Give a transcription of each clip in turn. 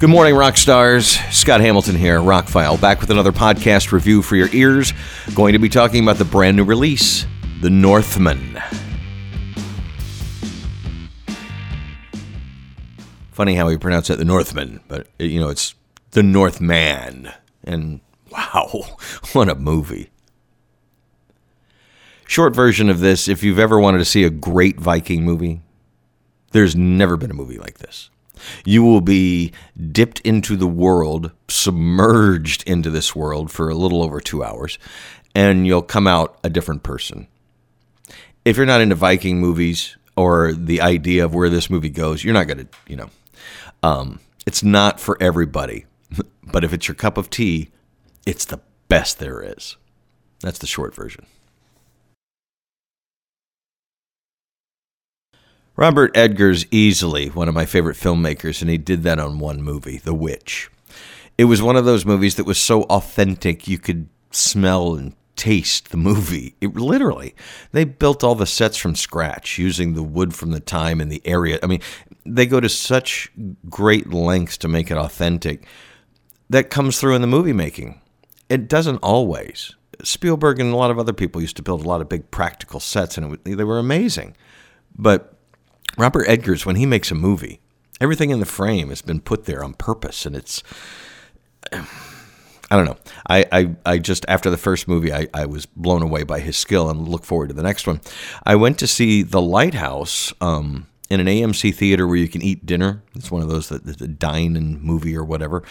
Good morning, rock stars. Scott Hamilton here, Rockfile, back with another podcast review for your ears. Going to be talking about the brand new release, The Northman. Funny how we pronounce it The Northman, but you know, it's The Northman. And wow, what a movie. Short version of this if you've ever wanted to see a great Viking movie, there's never been a movie like this. You will be dipped into the world, submerged into this world for a little over two hours, and you'll come out a different person. If you're not into Viking movies or the idea of where this movie goes, you're not going to, you know, um, it's not for everybody. but if it's your cup of tea, it's the best there is. That's the short version. Robert Eggers easily one of my favorite filmmakers, and he did that on one movie, The Witch. It was one of those movies that was so authentic you could smell and taste the movie. It literally, they built all the sets from scratch using the wood from the time and the area. I mean, they go to such great lengths to make it authentic. That comes through in the movie making. It doesn't always. Spielberg and a lot of other people used to build a lot of big practical sets, and they were amazing. But Robert Eggers, when he makes a movie, everything in the frame has been put there on purpose, and it's. I don't know. I, I, I just after the first movie, I, I was blown away by his skill and look forward to the next one. I went to see The Lighthouse um, in an AMC theater where you can eat dinner. It's one of those that, that dine and movie or whatever,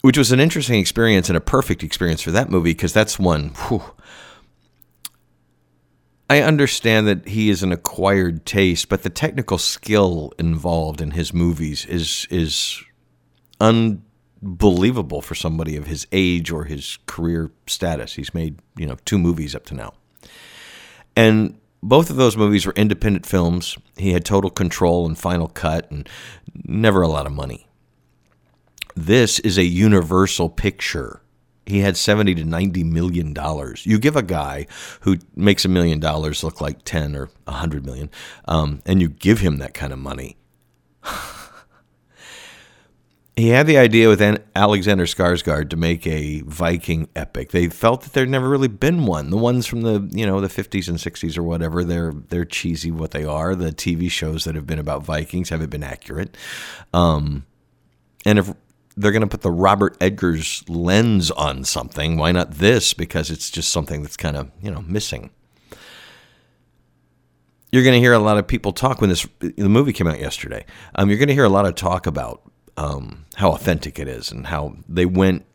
which was an interesting experience and a perfect experience for that movie because that's one. Whew, I understand that he is an acquired taste, but the technical skill involved in his movies is is unbelievable for somebody of his age or his career status. He's made, you know, two movies up to now. And both of those movies were independent films. He had total control and final cut and never a lot of money. This is a universal picture he had 70 to 90 million dollars. You give a guy who makes a million dollars look like 10 or 100 million, um, and you give him that kind of money. he had the idea with Alexander Skarsgård to make a Viking epic. They felt that there'd never really been one. The ones from the you know the 50s and 60s or whatever, they're they're cheesy what they are. The TV shows that have been about Vikings haven't been accurate. Um, and if they're going to put the Robert Eggers' lens on something. Why not this? Because it's just something that's kind of, you know, missing. You're going to hear a lot of people talk when this the movie came out yesterday. Um, you're going to hear a lot of talk about um, how authentic it is and how they went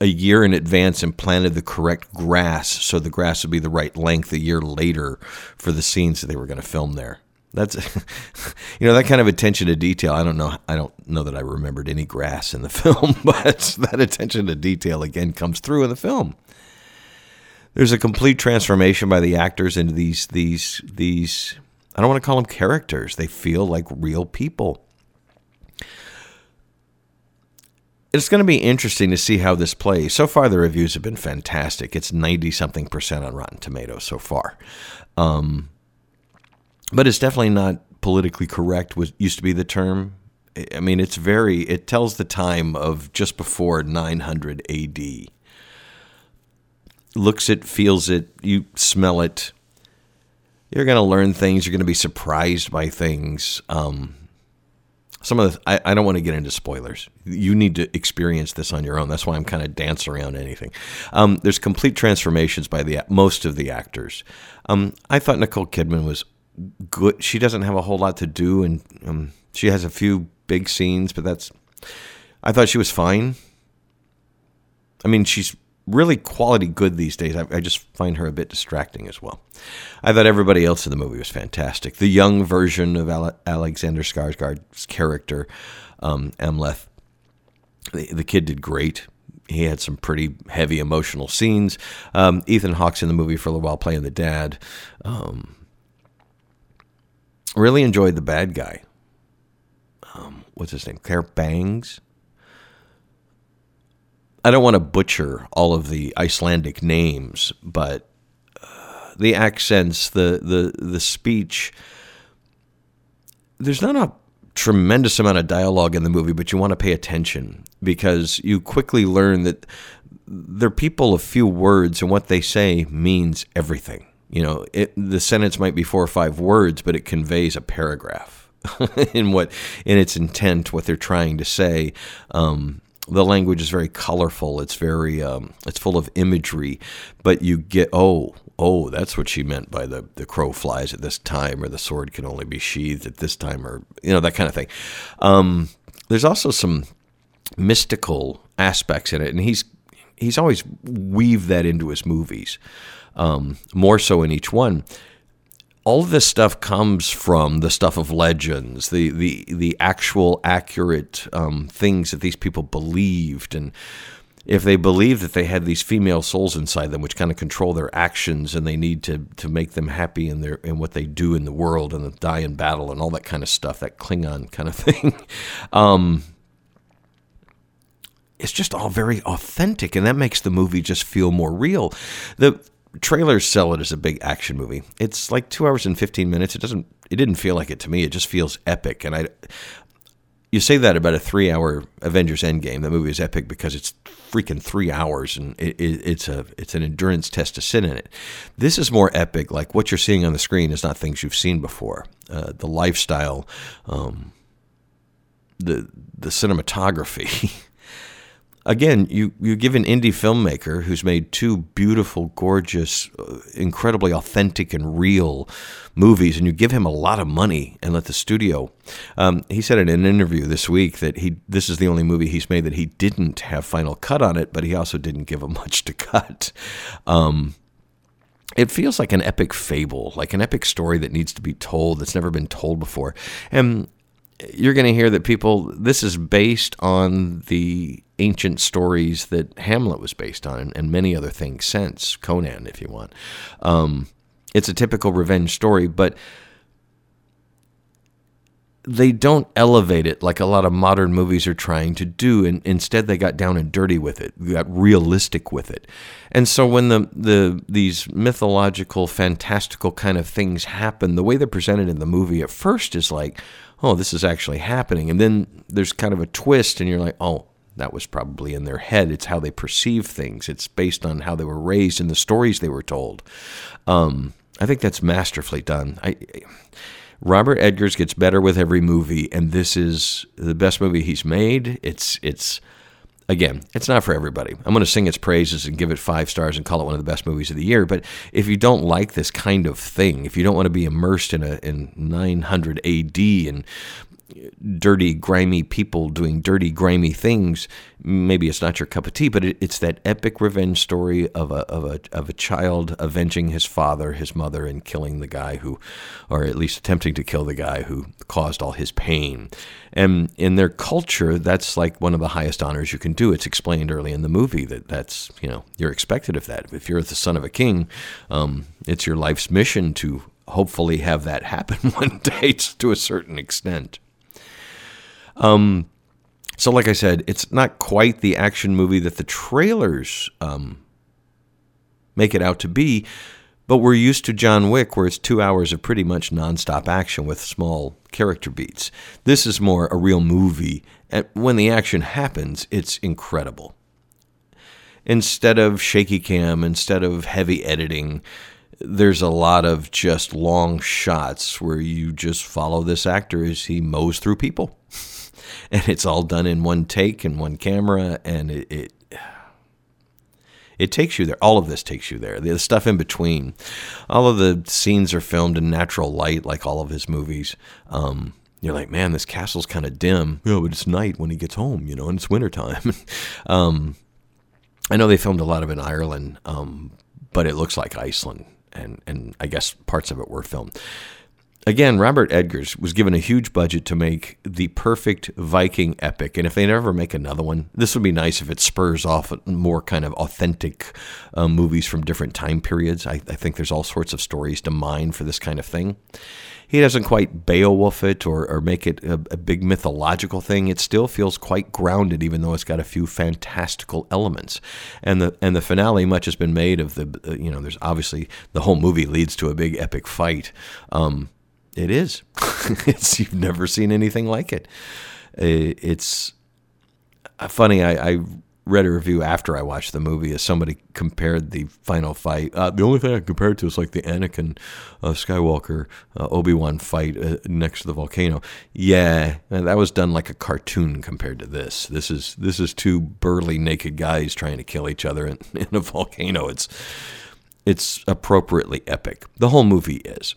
a year in advance and planted the correct grass so the grass would be the right length a year later for the scenes that they were going to film there. That's you know that kind of attention to detail. I don't know. I don't know that I remembered any grass in the film, but that attention to detail again comes through in the film. There's a complete transformation by the actors into these these these. I don't want to call them characters. They feel like real people. It's going to be interesting to see how this plays. So far, the reviews have been fantastic. It's ninety something percent on Rotten Tomatoes so far. Um, but it's definitely not politically correct was used to be the term. I mean it's very it tells the time of just before 900 ad looks it feels it you smell it. You're going to learn things you're going to be surprised by things. Um, some of the I, I don't want to get into spoilers. You need to experience this on your own. That's why i'm kind of dancing around anything. Um, there's complete transformations by the most of the actors. Um, i thought nicole kidman was good. She doesn't have a whole lot to do, and um, she has a few big scenes, but that's. I thought she was fine. I mean, she's really quality good these days. I, I, just find her a bit distracting as well. I thought everybody else in the movie was fantastic. The young version of Ale- Alexander Skarsgård's character, um, Amleth, the, the, kid did great. He had some pretty heavy emotional scenes. Um, Ethan Hawke's in the movie for a little while playing the dad. Um, Really enjoyed the bad guy. Um, what's his name? Claes Bang. I don't want to butcher all of the Icelandic names, but uh, the accents, the the the speech. There's not a tremendous amount of dialogue in the movie, but you want to pay attention because you quickly learn that they're people of few words, and what they say means everything. You know, it, the sentence might be four or five words, but it conveys a paragraph in what in its intent, what they're trying to say. Um, the language is very colorful. It's very um, it's full of imagery, but you get oh oh that's what she meant by the the crow flies at this time, or the sword can only be sheathed at this time, or you know that kind of thing. Um, there's also some mystical aspects in it, and he's he's always weaved that into his movies, um, more so in each one all of this stuff comes from the stuff of legends, the the the actual accurate um, things that these people believed, and if they believe that they had these female souls inside them, which kind of control their actions, and they need to to make them happy in their in what they do in the world and die in battle and all that kind of stuff, that Klingon kind of thing. um, it's just all very authentic, and that makes the movie just feel more real. The trailers sell it as a big action movie. It's like two hours and fifteen minutes. It doesn't. It didn't feel like it to me. It just feels epic. And I, you say that about a three-hour Avengers Endgame. The movie is epic because it's freaking three hours, and it, it, it's a it's an endurance test to sit in it. This is more epic. Like what you're seeing on the screen is not things you've seen before. Uh, the lifestyle, um, the the cinematography. again, you, you give an indie filmmaker who's made two beautiful, gorgeous, uh, incredibly authentic and real movies, and you give him a lot of money and let the studio. Um, he said in an interview this week that he this is the only movie he's made that he didn't have final cut on it, but he also didn't give him much to cut. Um, it feels like an epic fable, like an epic story that needs to be told that's never been told before. And you're going to hear that people, this is based on the ancient stories that Hamlet was based on and, many other things since, Conan, if you want. Um, it's a typical revenge story, but they don't elevate it like a lot of modern movies are trying to do and instead they got down and dirty with it got realistic with it and so when the, the these mythological fantastical kind of things happen the way they're presented in the movie at first is like oh, this is actually happening. And then there's kind of a twist, and you're like, oh, that was probably in their head. It's how they perceive things. It's based on how they were raised and the stories they were told. Um, I think that's masterfully done. I, Robert Eggers gets better with every movie, and this is the best movie he's made. It's it's again, it's not for everybody. I'm going to sing its praises and give it five stars and call it one of the best movies of the year. But if you don't like this kind of thing, if you don't want to be immersed in a in 900 AD and dirty, grimy people doing dirty, grimy things, maybe it's not your cup of tea, but it, it's that epic revenge story of a, of a of a child avenging his father, his mother, and killing the guy who, or at least attempting to kill the guy who caused all his pain. And in their culture, that's like one of the highest honors you can do. It's explained early in the movie that that's you know you're expected of that. If you're the son of a king, um, it's your life's mission to hopefully have that happen one day to a certain extent. Um, so, like I said, it's not quite the action movie that the trailers um, make it out to be, but we're used to John Wick, where it's two hours of pretty much nonstop action with small character beats. This is more a real movie, and when the action happens, it's incredible. Instead of shaky cam, instead of heavy editing, there's a lot of just long shots where you just follow this actor as he mows through people. and it's all done in one take and one camera, and it, it it takes you there. All of this takes you there. The stuff in between, all of the scenes are filmed in natural light, like all of his movies. Um, you're like, man, this castle's kind of dim. Yeah, but it's night when he gets home, you know, and it's wintertime. um, I know they filmed a lot of it in Ireland, um, but it looks like Iceland, and and I guess parts of it were filmed. Again, Robert Eggers was given a huge budget to make the perfect Viking epic. And if they never make another one, this would be nice if it spurs off more kind of authentic um, movies from different time periods. I, I, think there's all sorts of stories to mine for this kind of thing. He doesn't quite Beowulf it or, or make it a, a big mythological thing. It still feels quite grounded, even though it's got a few fantastical elements. And the and the finale, much has been made of the, uh, you know, there's obviously the whole movie leads to a big epic fight. Um, it is. it's you've never seen anything like it. It's uh, funny. I, I read a review after I watched the movie as somebody compared the final fight. Uh, the only thing I compared to is like the Anakin uh, Skywalker uh, Obi Wan fight uh, next to the volcano. Yeah, that was done like a cartoon compared to this. This is this is two burly naked guys trying to kill each other in, in a volcano. It's it's appropriately epic. The whole movie is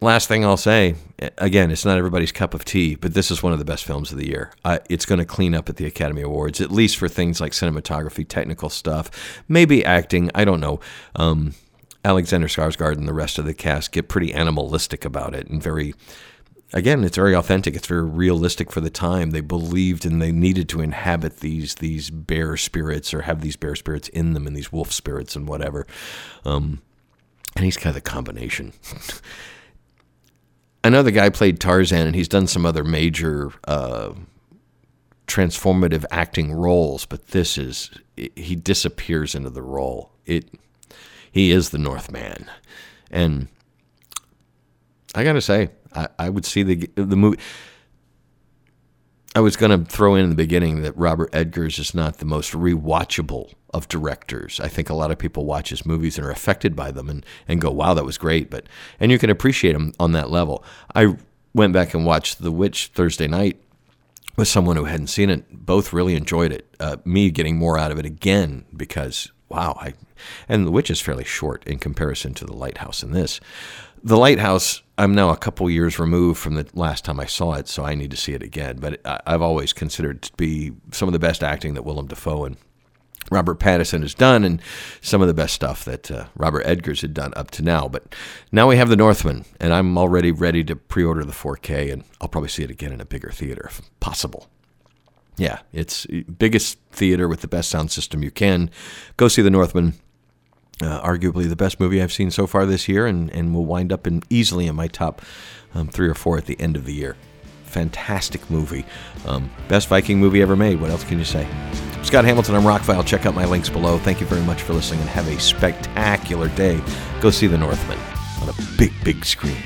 last thing I'll say, again, it's not everybody's cup of tea, but this is one of the best films of the year. Uh, it's going to clean up at the Academy Awards, at least for things like cinematography, technical stuff, maybe acting. I don't know. Um, Alexander Skarsgård and the rest of the cast get pretty animalistic about it and very. Again, it's very authentic. It's very realistic for the time. They believed and they needed to inhabit these these bear spirits or have these bear spirits in them and these wolf spirits and whatever. Um, and he's kind of the combination. I know the guy played Tarzan, and he's done some other major uh, transformative acting roles, but this is he disappears into the role. It he is the Northman, and I gotta say, I, I would see the the movie. I was going to throw in, the beginning that Robert Eggers is not the most rewatchable of directors. I think a lot of people watch his movies and are affected by them and, and go, wow, that was great. But and you can appreciate him on that level. I went back and watched The Witch Thursday night with someone who hadn't seen it. Both really enjoyed it. Uh, me getting more out of it again because wow, I and The Witch is fairly short in comparison to The Lighthouse in this. The Lighthouse, I'm now a couple years removed from the last time I saw it, so I need to see it again. But I've always considered to be some of the best acting that Willem Dafoe and Robert Pattinson has done, and some of the best stuff that uh, Robert Eggers had done up to now. But now we have The Northman, and I'm already ready to pre-order the 4K, and I'll probably see it again in a bigger theater if possible. Yeah, it's biggest theater with the best sound system you can. Go see The Northman. Uh, arguably the best movie I've seen so far this year, and, and will wind up in easily in my top um, three or four at the end of the year. Fantastic movie. Um, best Viking movie ever made. What else can you say? Scott Hamilton, I'm Rockfile. Check out my links below. Thank you very much for listening and have a spectacular day. Go see The Northman on a big, big screen.